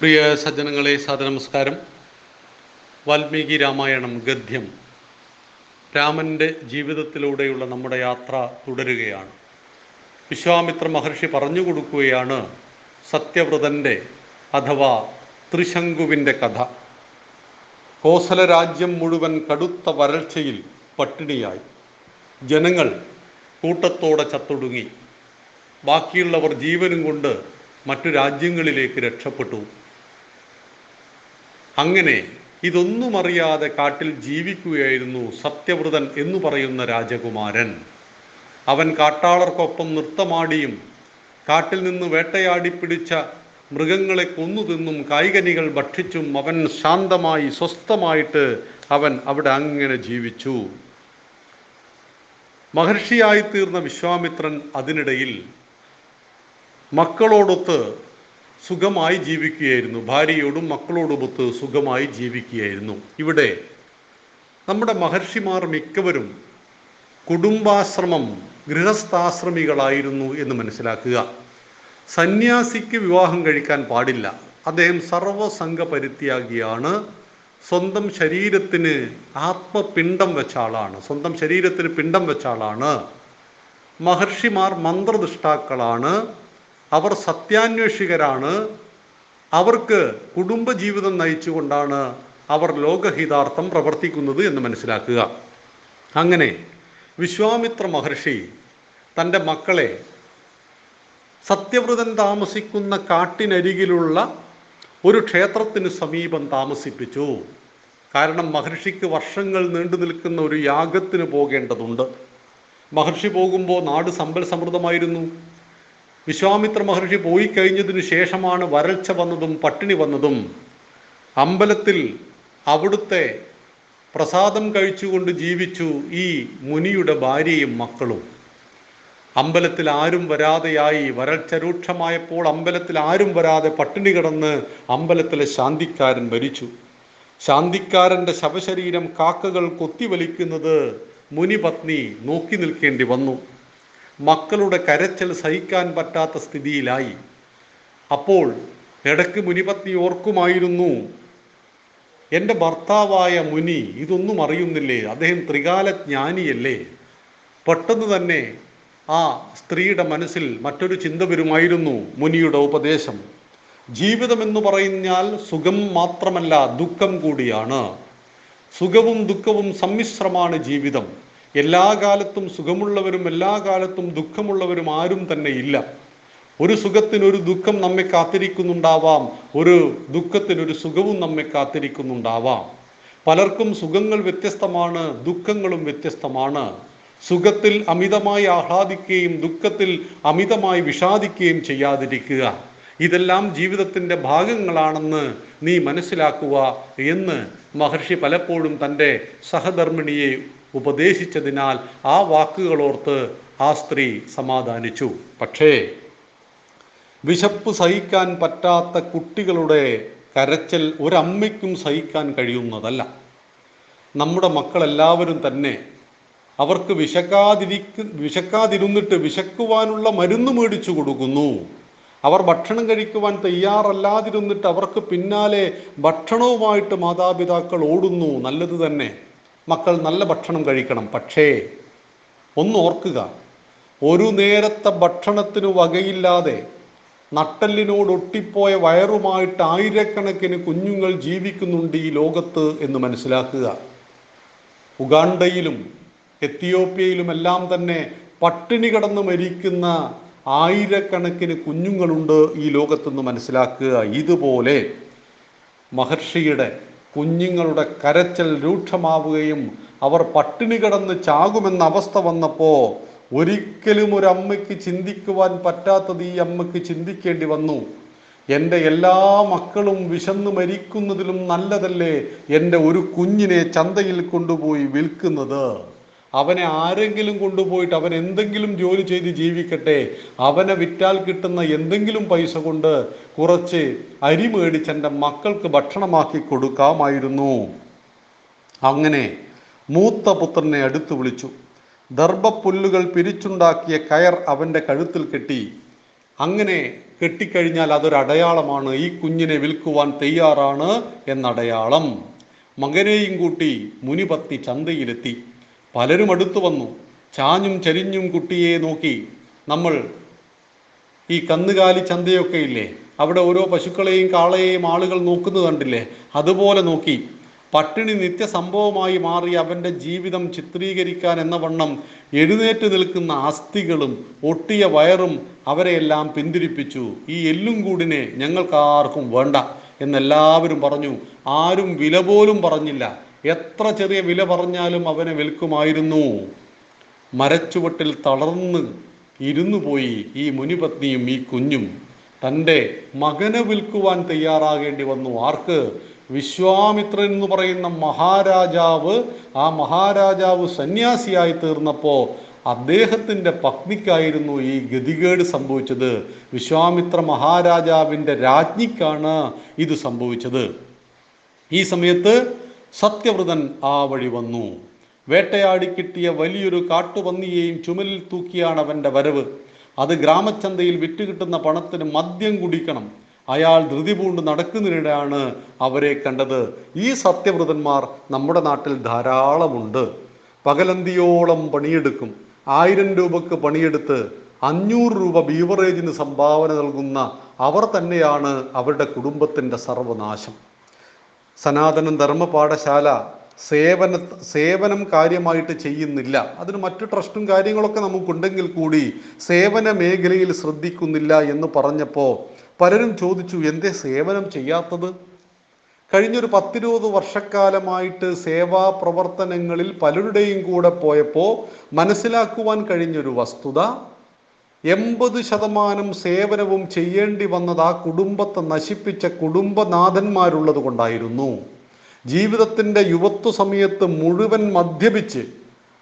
പ്രിയ സജ്ജനങ്ങളെ സാദനമസ്കാരം വാൽമീകി രാമായണം ഗദ്യം. രാമന്റെ ജീവിതത്തിലൂടെയുള്ള നമ്മുടെ യാത്ര തുടരുകയാണ്. വിശ്വാമിത്ര മഹർഷി പറഞ്ഞു കൊടുക്കുകയാണ് സത്യവ്രതന്റെ അഥവാ ത്രിശങ്കുവിന്റെ കഥ. കോസല രാജ്യം മുഴുവൻ കടുത്ത വരൾച്ചയിൽ പട്ടിണിയായി. ജനങ്ങൾ കൂട്ടത്തോടെ ചത്തൊടുങ്ങി. ബാക്കിയുള്ളവർ ജീവനും കൊണ്ട് മറ്റു രാജ്യങ്ങളിലേക്ക് രക്ഷപ്പെട്ടു. അങ്ങനെ ഇതൊന്നും അറിയാതെ കാട്ടിൽ ജീവിക്കുകയായിരുന്നു സത്യവ്രതൻ എന്ന് പറയുന്ന രാജകുമാരൻ. അവൻ കാട്ടാളർക്കൊപ്പം നൃത്തമാടിയും കാട്ടിൽ നിന്ന് വേട്ടയാടി പിടിച്ച മൃഗങ്ങളെ കൊന്നു തിന്നും കായികനികൾ ഭക്ഷിച്ചും അവൻ ശാന്തമായി സ്വസ്ഥമായിട്ട് അവൻ അവിടെ അങ്ങനെ ജീവിച്ചു. മഹർഷിയായി തീർന്ന വിശ്വാമിത്രൻ അതിനിടയിൽ മക്കളോടൊത്ത് സുഖമായി ജീവിക്കുകയായിരുന്നു. ഭാര്യയോടും മക്കളോടുമൊത്ത് സുഖമായി ജീവിക്കുകയായിരുന്നു. ഇവിടെ നമ്മുടെ മഹർഷിമാർ മിക്കവരും കുടുംബാശ്രമം ഗൃഹസ്ഥാശ്രമികളായിരുന്നു എന്ന് മനസ്സിലാക്കുക. സന്യാസിക്ക് വിവാഹം കഴിക്കാൻ പാടില്ല. അദ്ദേഹം സർവസംഘ പരിത്യാഗിയാണ് സ്വന്തം ശരീരത്തിന് ആത്മപിണ്ഡം വെച്ച ആളാണ്. സ്വന്തം ശരീരത്തിന് പിണ്ഡം വെച്ച ആളാണ്. മഹർഷിമാർ മന്ത്രദൃഷ്ടാക്കളാണ്. അവർ സത്യാന്വേഷികരാണ്. അവർക്ക് കുടുംബജീവിതം നയിച്ചുകൊണ്ടാണ് അവർ ലോകഹിതാർത്ഥം പ്രവർത്തിക്കുന്നത് എന്ന് മനസ്സിലാക്കുക. അങ്ങനെ വിശ്വാമിത്ര മഹർഷി തന്റെ മക്കളെ സത്യവ്രതൻ താമസിക്കുന്ന കാട്ടിനരികിലുള്ള ഒരു ക്ഷേത്രത്തിന് സമീപം താമസിപ്പിച്ചു. കാരണം മഹർഷിക്ക് വർഷങ്ങൾ നീണ്ടു നിൽക്കുന്ന ഒരു യാഗത്തിന് പോകേണ്ടതുണ്ട്. മഹർഷി പോകുമ്പോൾ നാട് സമ്പൽ സമൃദ്ധമായിരുന്നു വിശ്വാമിത്ര മഹർഷി പോയി കഴിഞ്ഞതിനു ശേഷമാണ് വരൾച്ച വന്നതും പട്ടിണി വന്നതും. അമ്പലത്തിൽ അവിടുത്തെ പ്രസാദം കഴിച്ചുകൊണ്ട് ജീവിച്ചു ഈ മുനിയുടെ ഭാര്യയും മക്കളും. അമ്പലത്തിൽ ആരും വരാതെയായി വരൾച്ച രൂക്ഷമായപ്പോൾ അമ്പലത്തിൽ ആരും വരാതെ പട്ടിണി കിടന്ന് അമ്പലത്തിലെ ശാന്തിക്കാരൻ മരിച്ചു. ശാന്തിക്കാരന്റെ ശവശരീരം കാക്കകൾ കൊത്തിവലിക്കുന്നത് മുനിപത്നി നോക്കി നിൽക്കേണ്ടി വന്നു. മക്കളുടെ കരച്ചൽ സഹിക്കാൻ പറ്റാത്ത സ്ഥിതിയിലായി. അപ്പോൾ ഇടയ്ക്ക് മുനിപത്നി ഓർക്കുമായിരുന്നു എന്റെ ഭർത്താവായ മുനി ഇതൊന്നും അറിയുന്നില്ലേ? അദ്ദേഹം ത്രികാല ജ്ഞാനിയല്ലേ? പെട്ടെന്ന് തന്നെ ആ സ്ത്രീയുടെ മനസ്സിൽ മറ്റൊരു ചിന്ത വരുമായിരുന്നു മുനിയുടെ ഉപദേശം. ജീവിതം എന്ന് പറഞ്ഞാൽ സുഖം മാത്രമല്ല ദുഃഖം കൂടിയാണ്. സുഖവും ദുഃഖവും സമ്മിശ്രമാണ് ജീവിതം. എല്ലാ കാലത്തും സുഖമുള്ളവരും എല്ലാ കാലത്തും ദുഃഖമുള്ളവരും ആരും തന്നെ ഇല്ല. ഒരു സുഖത്തിനൊരു ദുഃഖം നമ്മെ കാത്തിരിക്കുന്നുണ്ടാവാം. ഒരു ദുഃഖത്തിനൊരു സുഖവും നമ്മെ കാത്തിരിക്കുന്നുണ്ടാവാം. പലർക്കും സുഖങ്ങൾ വ്യത്യസ്തമാണ് ദുഃഖങ്ങളും വ്യത്യസ്തമാണ്. സുഖത്തിൽ അമിതമായി ആഹ്ലാദിക്കുകയും ദുഃഖത്തിൽ അമിതമായി വിഷാദിക്കുകയും ചെയ്യാതിരിക്കുക. ഇതെല്ലാം ജീവിതത്തിന്റെ ഭാഗങ്ങളാണെന്ന് നീ മനസ്സിലാക്കുക എന്ന് മഹർഷി പലപ്പോഴും തന്റെ സഹധർമ്മിണിയെ ഉപദേശിച്ചതിനാൽ ആ വാക്കുകളോർത്ത് ആ സ്ത്രീ സമാധാനിച്ചു. പക്ഷേ വിശപ്പ് സഹിക്കാൻ പറ്റാത്ത കുട്ടികളുടെ കരച്ചൽ ഒരമ്മയ്ക്കും സഹിക്കാൻ കഴിയുന്നതല്ല. നമ്മുടെ മക്കളെല്ലാവരും തന്നെ അവർക്ക് വിശക്കാതിരിക്ക വിശക്കാതിരുന്നിട്ട് വിശക്കുവാനുള്ള മരുന്ന് മേടിച്ചു കൊടുക്കുന്നു. അവർ ഭക്ഷണം കഴിക്കുവാൻ തയ്യാറല്ലാതിരുന്നിട്ട് അവർക്ക് പിന്നാലെ ഭക്ഷണവുമായിട്ട് മാതാപിതാക്കൾ ഓടുന്നു. നല്ലത് തന്നെ. മക്കൾ നല്ല ഭക്ഷണം കഴിക്കണം. പക്ഷേ ഒന്ന് ഓർക്കുക. ഒരു നേരത്തെ ഭക്ഷണത്തിന് വകയില്ലാതെ നട്ടലിനോട് ഒട്ടിപ്പോയ വയറുമായിട്ട് ആയിരക്കണക്കിന് കുഞ്ഞുങ്ങൾ ജീവിക്കുന്നുണ്ട് ഈ ലോകത്ത് എന്ന് മനസ്സിലാക്കുക. ഉഗാണ്ടയിലും എത്തിയോപ്യയിലും എല്ലാം തന്നെ പട്ടിണി കിടന്ന് മരിക്കുന്ന ആയിരക്കണക്കിന് കുഞ്ഞുങ്ങളുണ്ട് ഈ ലോകത്തെന്ന് മനസ്സിലാക്കുക. ഇതുപോലെ മഹർഷിയുടെ കുഞ്ഞുങ്ങളുടെ കരച്ചൽ രൂക്ഷമാവുകയും അവർ പട്ടിണി കിടന്ന് ചാകുമെന്ന അവസ്ഥ വന്നപ്പോൾ ഒരിക്കലും ഒരു അമ്മയ്ക്ക് ചിന്തിക്കുവാൻ പറ്റാത്തത് ഈ അമ്മയ്ക്ക് ചിന്തിക്കേണ്ടി വന്നു. എന്റെ എല്ലാ മക്കളും വിശന്നു മരിക്കുന്നതിലും നല്ലതല്ലേ എന്റെ ഒരു കുഞ്ഞിനെ ചന്തയിൽ കൊണ്ടുപോയി വിൽക്കുന്നത്? അവനെ ആരെങ്കിലും കൊണ്ടുപോയിട്ട് അവൻ എന്തെങ്കിലും ജോലി ചെയ്ത് ജീവിക്കട്ടെ അവനെ വിറ്റാൽ കിട്ടുന്ന എന്തെങ്കിലും പൈസ കൊണ്ട് കുറച്ച് അരി മേടിച്ച് എന്റെ മക്കൾക്ക് ഭക്ഷണമാക്കി കൊടുക്കാമായിരുന്നു. അങ്ങനെ മൂത്ത പുത്രനെ അടുത്തു വിളിച്ചു. ദർഭപ്പുല്ലുകൾ പിരിച്ചുണ്ടാക്കിയ കയർ അവന്റെ കഴുത്തിൽ കെട്ടി. അങ്ങനെ കെട്ടിക്കഴിഞ്ഞാൽ അതൊരു അടയാളമാണ്. ഈ കുഞ്ഞിനെ വിൽക്കുവാൻ തയ്യാറാണ് എന്നടയാളം. മകനെയും കൂട്ടി മുനിപത്തി ചന്തയിലെത്തി. പലരും അടുത്തു വന്നു. ചാഞ്ഞും ചരിഞ്ഞും കുട്ടിയെ നോക്കി. നമ്മൾ ഈ കന്നുകാലി ചന്തയൊക്കെ ഇല്ലേ? അവിടെ ഓരോ പശുക്കളെയും കാളയെയും ആളുകൾ നോക്കുന്നത് കണ്ടില്ലേ? അതുപോലെ നോക്കി. പട്ടിണി നിത്യസംഭവമായി മാറി അവന്റെ ജീവിതം ചിത്രീകരിക്കാൻ എന്ന വണ്ണം എഴുന്നേറ്റ് നിൽക്കുന്ന അസ്ഥികളും ഒട്ടിയ വയറും അവരെയെല്ലാം പിന്തിരിപ്പിച്ചു. ഈ എല്ലും കൂടിനെ ഞങ്ങൾക്കാർക്കും വേണ്ട എന്നെല്ലാവരും പറഞ്ഞു. ആരും വില പോലും പറഞ്ഞില്ല. എത്ര ചെറിയ വില പറഞ്ഞാലും അവനെ വിൽക്കുമായിരുന്നു. മരച്ചുവട്ടിൽ തളർന്ന് ഇരുന്നു പോയി ഈ മുനിപത്നിയും ഈ കുഞ്ഞും. തന്റെ മകനെ വിൽക്കുവാൻ തയ്യാറാകേണ്ടി വന്നു. ആർക്ക്? വിശ്വാമിത്രൻ എന്ന് പറയുന്ന മഹാരാജാവ്. ആ മഹാരാജാവ് സന്യാസിയായി തീർന്നപ്പോൾ അദ്ദേഹത്തിന്റെ പത്നിക്കായിരുന്നു ഈ ഗതികേട് സംഭവിച്ചത്. വിശ്വാമിത്ര മഹാരാജാവിന്റെ രാജ്ഞിക്കാണ് ഇത് സംഭവിച്ചത്. ഈ സമയത്ത് സത്യവ്രതൻ ആ വഴി വന്നു. വേട്ടയാടി കിട്ടിയ വലിയൊരു കാട്ടുപന്നിയെയും ചുമലിൽ തൂക്കിയാണ് അവന്റെ വരവ്. അത് ഗ്രാമചന്തയിൽ വിറ്റുകിട്ടുന്ന പണത്തിന് മദ്യം കുടിക്കണം. അയാൾ ധൃതി പൂണ്ട് നടക്കുന്നതിനിടെയാണ് അവരെ കണ്ടത്. ഈ സത്യവ്രതന്മാർ നമ്മുടെ നാട്ടിൽ ധാരാളമുണ്ട്. പകലന്തിയോളം പണിയെടുക്കും. ആയിരം രൂപക്ക് പണിയെടുത്ത് അഞ്ഞൂറ് രൂപ ബീവറേജിന് സംഭാവന നൽകുന്ന അവർ തന്നെയാണ് അവരുടെ കുടുംബത്തിന്റെ സർവനാശം. സനാതന ധർമ്മ പാഠശാല സേവന സേവനം കാര്യമായിട്ട് ചെയ്യുന്നില്ല. അതിന് മറ്റു ട്രസ്റ്റും കാര്യങ്ങളൊക്കെ നമുക്കുണ്ടെങ്കിൽ കൂടി സേവന മേഖലയിൽ ശ്രദ്ധിക്കുന്നില്ല എന്ന് പറഞ്ഞപ്പോൾ പലരും ചോദിച്ചു എന്തേ സേവനം ചെയ്യാത്തത്? കഴിഞ്ഞൊരു പത്തിരുപത് വർഷക്കാലമായിട്ട് സേവാ പ്രവർത്തനങ്ങളിൽ പലരുടെയും കൂടെ പോയപ്പോൾ മനസ്സിലാക്കുവാൻ കഴിഞ്ഞൊരു വസ്തുത എൺപത് ശതമാനം സേവനവും ചെയ്യേണ്ടി വന്നത് ആ കുടുംബത്തെ നശിപ്പിച്ച കുടുംബനാഥന്മാരുള്ളത് കൊണ്ടായിരുന്നു. ജീവിതത്തിന്റെ യുവത്വ സമയത്ത് മുഴുവൻ മദ്യപിച്ച്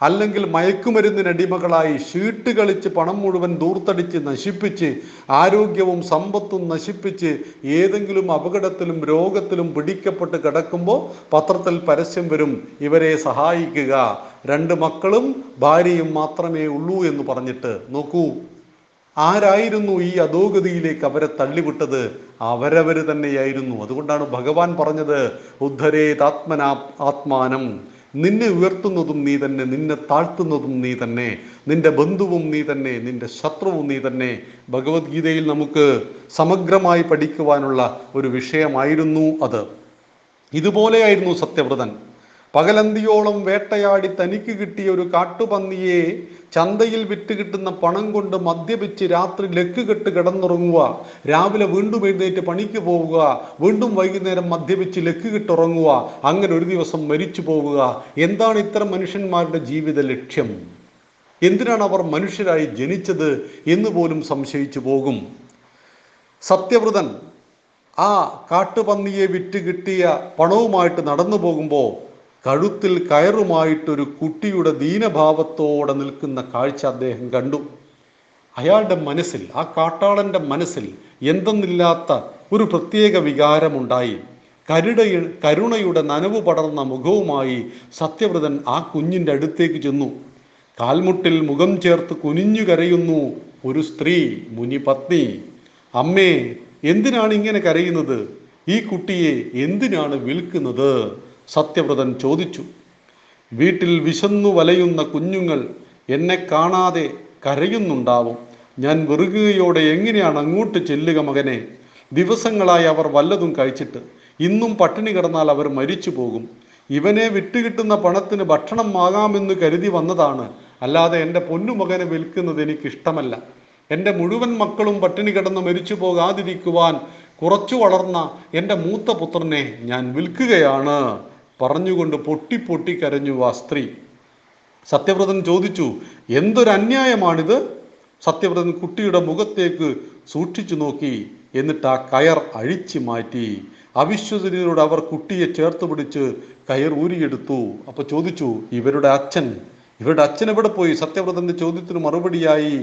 അല്ലെങ്കിൽ മയക്കുമരുന്നിനടിമകളായി ഷീട്ട് കളിച്ച് പണം മുഴുവൻ ദൂർത്തടിച്ച് നശിപ്പിച്ച് ആരോഗ്യവും സമ്പത്തും നശിപ്പിച്ച് ഏതെങ്കിലും അപകടത്തിലും രോഗത്തിലും പിടിക്കപ്പെട്ട് കിടക്കുമ്പോൾ പത്രത്തിൽ പരസ്യം വരും ഇവരെ സഹായിക്കുക. രണ്ട് മക്കളും ഭാര്യയും മാത്രമേ ഉള്ളൂ എന്ന് പറഞ്ഞിട്ട്. നോക്കൂ. ആരായിരുന്നു ഈ അധോഗതിയിലേക്ക് അവരെ തള്ളിവിട്ടത്? അവരവർ തന്നെയായിരുന്നു. അതുകൊണ്ടാണ് ഭഗവാൻ പറഞ്ഞത് ഉദ്ധരേതാത്മനാ ആത്മാനം. നിന്നെ ഉയർത്തുന്നതും നീ തന്നെ നിന്നെ താഴ്ത്തുന്നതും നീ തന്നെ. നിന്റെ ബന്ധുവും നീ തന്നെ നിന്റെ ശത്രുവും നീ തന്നെ. ഭഗവത്ഗീതയിൽ നമുക്ക് സമഗ്രമായി പഠിക്കുവാനുള്ള ഒരു വിഷയമായിരുന്നു അത്. ഇതുപോലെയായിരുന്നു സത്യവ്രതൻ. പകലന്തിയോളം വേട്ടയാടി തനിക്ക് കിട്ടിയ ഒരു കാട്ടുപന്നിയെ ചന്തയിൽ വിറ്റ് കിട്ടുന്ന പണം കൊണ്ട് മദ്യപിച്ച് രാത്രി ലക്ക് കെട്ട് കിടന്നുറങ്ങുക. രാവിലെ വീണ്ടും എഴുന്നേറ്റ് പണിക്ക് പോവുക. വീണ്ടും വൈകുന്നേരം മദ്യപിച്ച് ലക്ക് കിട്ടുറങ്ങുക. അങ്ങനെ ഒരു ദിവസം മരിച്ചു പോവുക. എന്താണ് ഇത്തരം മനുഷ്യന്മാരുടെ ജീവിത ലക്ഷ്യം? എന്തിനാണ് അവർ മനുഷ്യരായി ജനിച്ചത് എന്ന് പോലും സംശയിച്ചു പോകും. സത്യവ്രതൻ ആ കാട്ടുപന്നിയെ വിറ്റ് കിട്ടിയ പണവുമായിട്ട് നടന്നു പോകുമ്പോൾ കഴുത്തിൽ കയറുമായിട്ടൊരു കുട്ടിയുടെ ദീനഭാവത്തോടെ നിൽക്കുന്ന കാഴ്ച അദ്ദേഹം കണ്ടു. അയാളുടെ മനസ്സിൽ ആ കാട്ടാളന്റെ മനസ്സിൽ എന്തെന്നില്ലാത്ത ഒരു പ്രത്യേക വികാരമുണ്ടായി. കരുട കരുണയുടെ നനവ് പടർന്ന മുഖവുമായി സത്യവ്രതൻ ആ കുഞ്ഞിന്റെ അടുത്തേക്ക് ചെന്നു. കാൽമുട്ടിൽ മുഖം ചേർത്ത് കുനിഞ്ഞു കരയുന്നു ഒരു സ്ത്രീ മുനി പത്നി. അമ്മേ എന്തിനാണ് ഇങ്ങനെ കരയുന്നത്? ഈ കുട്ടിയെ എന്തിനാണ് വിൽക്കുന്നത്? സത്യവ്രതൻ ചോദിച്ചു വീട്ടിൽ വിശന്നു വലയുന്ന കുഞ്ഞുങ്ങൾ എന്നെ കാണാതെ കരയുന്നുണ്ടാവും. ഞാൻ വെറുകയോടെ എങ്ങനെയാണ് അങ്ങോട്ട് ചെല്ലുക മകനെ? ദിവസങ്ങളായി അവർ വല്ലതും കഴിച്ചിട്ട് ഇന്നും പട്ടിണി കിടന്നാൽ അവർ മരിച്ചു പോകും. ഇവനെ വിട്ടുകിട്ടുന്ന പണത്തിന് ഭക്ഷണം ആകാമെന്ന് കരുതി വന്നതാണ്. അല്ലാതെ എന്റെ പൊന്നുമകനെ വിൽക്കുന്നത് എനിക്കിഷ്ടമല്ല. എന്റെ മുഴുവൻ മക്കളും പട്ടിണി കിടന്ന് മരിച്ചു പോകാതിരിക്കുവാൻ കുറച്ചു വളർന്ന എന്റെ മൂത്ത പുത്രനെ ഞാൻ വിൽക്കുകയാണ്. പറഞ്ഞുകൊണ്ട് പൊട്ടി പൊട്ടി കരഞ്ഞു ആ സ്ത്രീ. സത്യവ്രതൻ ചോദിച്ചു എന്തൊരു അന്യായമാണിത്? സത്യവ്രതൻ കുട്ടിയുടെ മുഖത്തേക്ക് സൂക്ഷിച്ചു നോക്കി എന്നിട്ട് ആ കയർ അഴിച്ചു മാറ്റി. അവിശ്വസനീയരോട് അവർ കുട്ടിയെ ചേർത്ത് പിടിച്ച് കയർ ഊരിയെടുത്തു. അപ്പൊ ചോദിച്ചു ഇവരുടെ അച്ഛൻ? ഇവരുടെ അച്ഛൻ എവിടെ പോയി? സത്യവ്രതന്റെ ചോദ്യത്തിന് മറുപടിയായി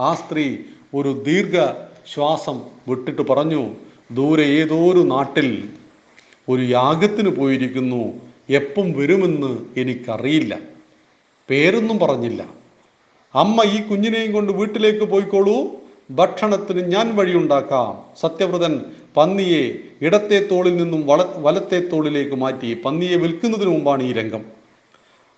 ആ സ്ത്രീ ഒരു ദീർഘ ശ്വാസം വിട്ടിട്ട് പറഞ്ഞു ദൂരെ ഏതോ ഒരു നാട്ടിൽ ഒരു യാഗത്തിന് പോയിരിക്കുന്നു. എപ്പം വരുമെന്ന് എനിക്കറിയില്ല. പേരൊന്നും പറഞ്ഞില്ല. അമ്മ ഈ കുഞ്ഞിനെയും കൊണ്ട് വീട്ടിലേക്ക് പോയിക്കോളൂ. ഭക്ഷണത്തിന് ഞാൻ വഴിയുണ്ടാക്കാം. സത്യവ്രതൻ പന്നിയെ ഇടത്തെ തോളിൽ നിന്നും വള വലത്തെ തോളിലേക്ക് മാറ്റി പന്നിയെ വിൽക്കുന്നതിന് മുമ്പാണ് ഈ രംഗം.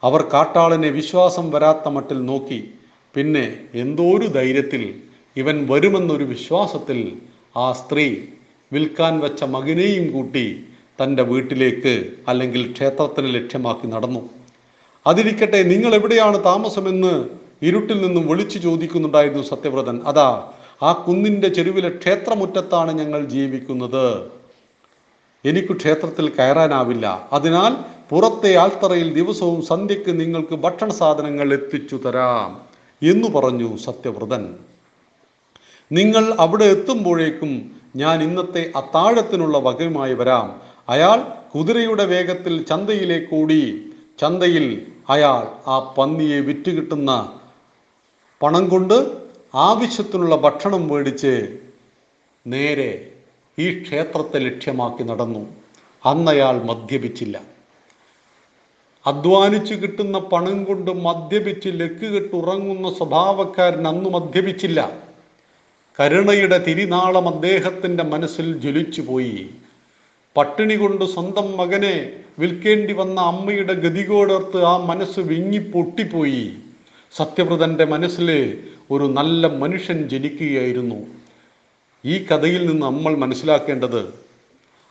അവർ കാട്ടാളനെ വിശ്വാസം വരാത്ത മട്ടിൽ നോക്കി. പിന്നെ എന്തോ ഒരു ധൈര്യത്തിൽ ഇവൻ വരുമെന്നൊരു വിശ്വാസത്തിൽ ആ സ്ത്രീ വിൽക്കാൻ വെച്ച മകനെയും കൂട്ടി തന്റെ വീട്ടിലേക്ക് അല്ലെങ്കിൽ ക്ഷേത്രത്തിന് ലക്ഷ്യമാക്കി നടന്നു. അതിരിക്കട്ടെ നിങ്ങൾ എവിടെയാണ് താമസമെന്ന് ഇരുട്ടിൽ നിന്നും വിളിച്ചു ചോദിക്കുന്നുണ്ടായിരുന്നു സത്യവ്രതൻ. അതാ ആ കുന്നിന്റെ ചെരുവിലെ ക്ഷേത്രമുറ്റത്താണ് ഞങ്ങൾ ജീവിക്കുന്നത്. എനിക്ക് ക്ഷേത്രത്തിൽ കയറാനാവില്ല. അതിനാൽ പുറത്തെ ആൽത്തറയിൽ ദിവസവും സന്ധ്യക്ക് നിങ്ങൾക്ക് ഭക്ഷണ സാധനങ്ങൾ എത്തിച്ചു തരാം എന്നു പറഞ്ഞു സത്യവ്രതൻ. നിങ്ങൾ അവിടെ എത്തുമ്പോഴേക്കും ഞാൻ ഇന്നത്തെ അത്താഴത്തിനുള്ള വകയുമായി വരാം. അയാൾ കുതിരയുടെ വേഗത്തിൽ ചന്തയിലേക്ക് ഓടി ചന്തയിൽ അയാൾ ആ പന്നിയെ വിറ്റ് കിട്ടുന്ന പണം കൊണ്ട് ആവശ്യത്തിനുള്ള ഭക്ഷണം മേടിച്ച് നേരെ ഈ ക്ഷേത്രത്തെ ലക്ഷ്യമാക്കി നടന്നു. അന്നയാൾ മദ്യപിച്ചില്ല. അധ്വാനിച്ചു കിട്ടുന്ന പണം കൊണ്ട് മദ്യപിച്ച് ലക്കുകെട്ടുറങ്ങുന്ന സ്വഭാവക്കാരൻ അന്ന് മദ്യപിച്ചില്ല. കരുണയുടെ തിരിനാളം അദ്ദേഹത്തിന്റെ മനസ്സിൽ ജ്വലിച്ചുപോയി. പട്ടിണി കൊണ്ട് സ്വന്തം മകനെ വിൽക്കേണ്ടി വന്ന അമ്മയുടെ ഗതികോടർത്ത് ആ മനസ്സ് വിങ്ങി പൊട്ടിപ്പോയി. സത്യവ്രതന്റെ മനസ്സിൽ ഒരു നല്ല മനുഷ്യൻ ജനിക്കുകയായിരുന്നു. ഈ കഥയിൽ നിന്ന് നമ്മൾ മനസ്സിലാക്കേണ്ടത്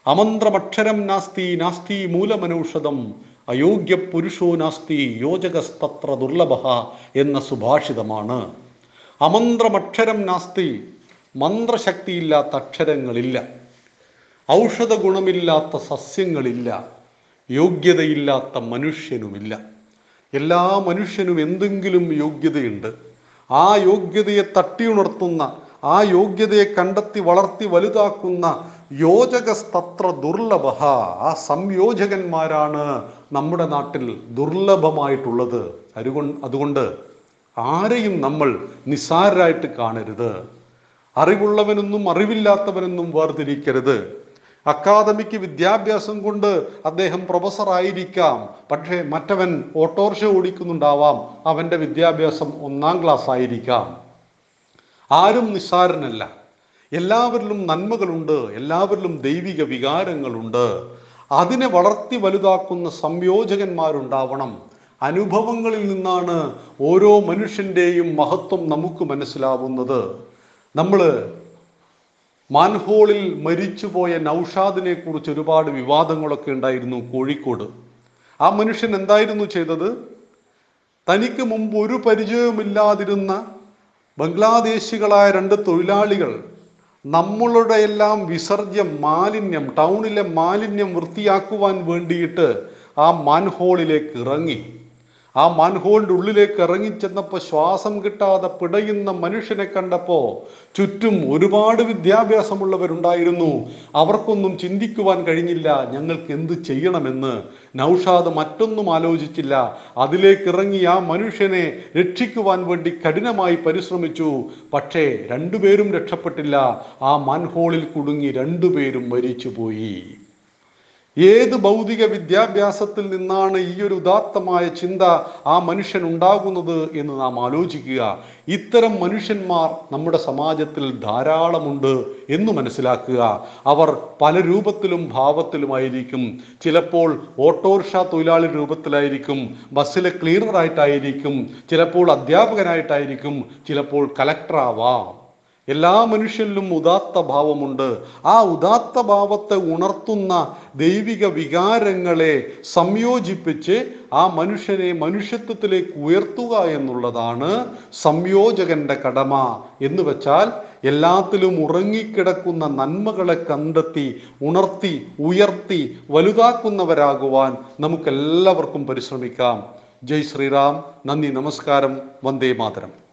അമന്ത്രമക്ഷരം നാസ്തി നാസ്തി മൂലമനൌഷധം അയോഗ്യ പുരുഷോ നാസ്തി യോജകസ്തത്ര ദുർലഭ എന്ന സുഭാഷിതമാണ്. അമന്ത്രമക്ഷരം നാസ്തി മന്ത്രശക്തിയില്ലാത്ത അക്ഷരങ്ങളില്ല. ഔഷധ ഗുണമില്ലാത്ത സസ്യങ്ങളില്ല യോഗ്യതയില്ലാത്ത മനുഷ്യനുമില്ല. എല്ലാ മനുഷ്യനും എന്തെങ്കിലും യോഗ്യതയുണ്ട്. ആ യോഗ്യതയെ തട്ടിയുണർത്തുന്ന ആ യോഗ്യതയെ കണ്ടെത്തി വളർത്തി വലുതാക്കുന്ന യോജകസ്തത്ര ദുർലഭ. ആ സംയോജകന്മാരാണ് നമ്മുടെ നാട്ടിൽ ദുർലഭമായിട്ടുള്ളത്. അതുകൊണ്ട് അതുകൊണ്ട് ആരെയും നമ്മൾ നിസ്സാരരായിട്ട് കാണരുത്. അറിവുള്ളവനെന്നും അറിവില്ലാത്തവനെന്നും വേർതിരിക്കരുത്. അക്കാദമിക്ക് വിദ്യാഭ്യാസം കൊണ്ട് അദ്ദേഹം പ്രൊഫസർ ആയിരിക്കാം പക്ഷേ മറ്റവൻ ഓട്ടോറിക്ഷ ഓടിക്കുന്നുണ്ടാവാം. അവന്റെ വിദ്യാഭ്യാസം ഒന്നാം ക്ലാസ് ആയിരിക്കാം. ആരും നിസ്സാരനല്ല. എല്ലാവരിലും നന്മകളുണ്ട്. എല്ലാവരിലും ദൈവിക വികാരങ്ങളുണ്ട്. അതിനെ വളർത്തി വലുതാക്കുന്ന സംയോജകന്മാരുണ്ടാവണം. അനുഭവങ്ങളിൽ നിന്നാണ് ഓരോ മനുഷ്യന്റെയും മഹത്വം നമുക്ക് മനസ്സിലാവുന്നത്. നമ്മൾ മാൻഹോളിൽ മരിച്ചുപോയ നൌഷാദിനെ കുറിച്ച് ഒരുപാട് വിവാദങ്ങളൊക്കെ ഉണ്ടായിരുന്നു കോഴിക്കോട്. ആ മനുഷ്യൻ എന്തായിരുന്നു ചെയ്തത്? തനിക്ക് മുമ്പ് ഒരു പരിചയവുമില്ലാതിരുന്ന ബംഗ്ലാദേശികളായ രണ്ട് തൊഴിലാളികൾ നമ്മളുടെ എല്ലാം വിസർജ്യം മാലിന്യം ടൗണിലെ മാലിന്യം വൃത്തിയാക്കുവാൻ വേണ്ടിയിട്ട് ആ മാൻഹോളിലേക്ക് ഇറങ്ങി. ആ മാൻഹോളിന്റെ ഉള്ളിലേക്ക് ഇറങ്ങിച്ചെന്നപ്പോൾ ശ്വാസം കിട്ടാതെ പിടയുന്ന മനുഷ്യനെ കണ്ടപ്പോൾ ചുറ്റും ഒരുപാട് വിദ്യാഭ്യാസമുള്ളവരുണ്ടായിരുന്നു. അവർക്കൊന്നും ചിന്തിക്കുവാൻ കഴിഞ്ഞില്ല ഞങ്ങൾക്ക് എന്ത് ചെയ്യണമെന്ന്. നൗഷാദ് മറ്റൊന്നും ആലോചിച്ചില്ല. അതിലേക്ക് ഇറങ്ങി ആ മനുഷ്യനെ രക്ഷിക്കുവാൻ വേണ്ടി കഠിനമായി പരിശ്രമിച്ചു. പക്ഷേ രണ്ടുപേരും രക്ഷപ്പെട്ടില്ല. ആ മാൻഹോളിൽ കുടുങ്ങി രണ്ടുപേരും മരിച്ചുപോയി. ഏത് ഭൗതിക വിദ്യാഭ്യാസത്തിൽ നിന്നാണ് ഈ ഒരു ഉദാത്തമായ ചിന്ത ആ മനുഷ്യൻ ഉണ്ടാകുന്നത് എന്ന് നാം ആലോചിക്കുക. ഇത്തരം മനുഷ്യന്മാർ നമ്മുടെ സമാജത്തിൽ ധാരാളമുണ്ട് എന്ന് മനസ്സിലാക്കുക. അവർ പല രൂപത്തിലും ഭാവത്തിലുമായിരിക്കും. ചിലപ്പോൾ ഓട്ടോറിക്ഷ തൊഴിലാളി രൂപത്തിലായിരിക്കും. ബസ്സിലെ ക്ലീനറായിട്ടായിരിക്കും. ചിലപ്പോൾ അധ്യാപകനായിട്ടായിരിക്കും. ചിലപ്പോൾ കലക്ടറാവാം. എല്ലാ മനുഷ്യരിലും ഉദാത്ത ഭാവമുണ്ട്. ആ ഉദാത്ത ഭാവത്തെ ഉണർത്തുന്ന ദൈവിക വികാരങ്ങളെ സംയോജിപ്പിച്ച് ആ മനുഷ്യനെ മനുഷ്യത്വത്തിലേക്ക് ഉയർത്തുക എന്നുള്ളതാണ് സംയോജകന്റെ കടമ. എന്ന് വെച്ചാൽ എല്ലാത്തിലും ഉറങ്ങിക്കിടക്കുന്ന നന്മകളെ കണ്ടെത്തി ഉണർത്തി ഉയർത്തി വലുതാക്കുന്നവരാകുവാൻ നമുക്കെല്ലാവർക്കും പരിശ്രമിക്കാം. ജയ് ശ്രീറാം. നന്ദി നമസ്കാരം. വന്ദേ മാതരം.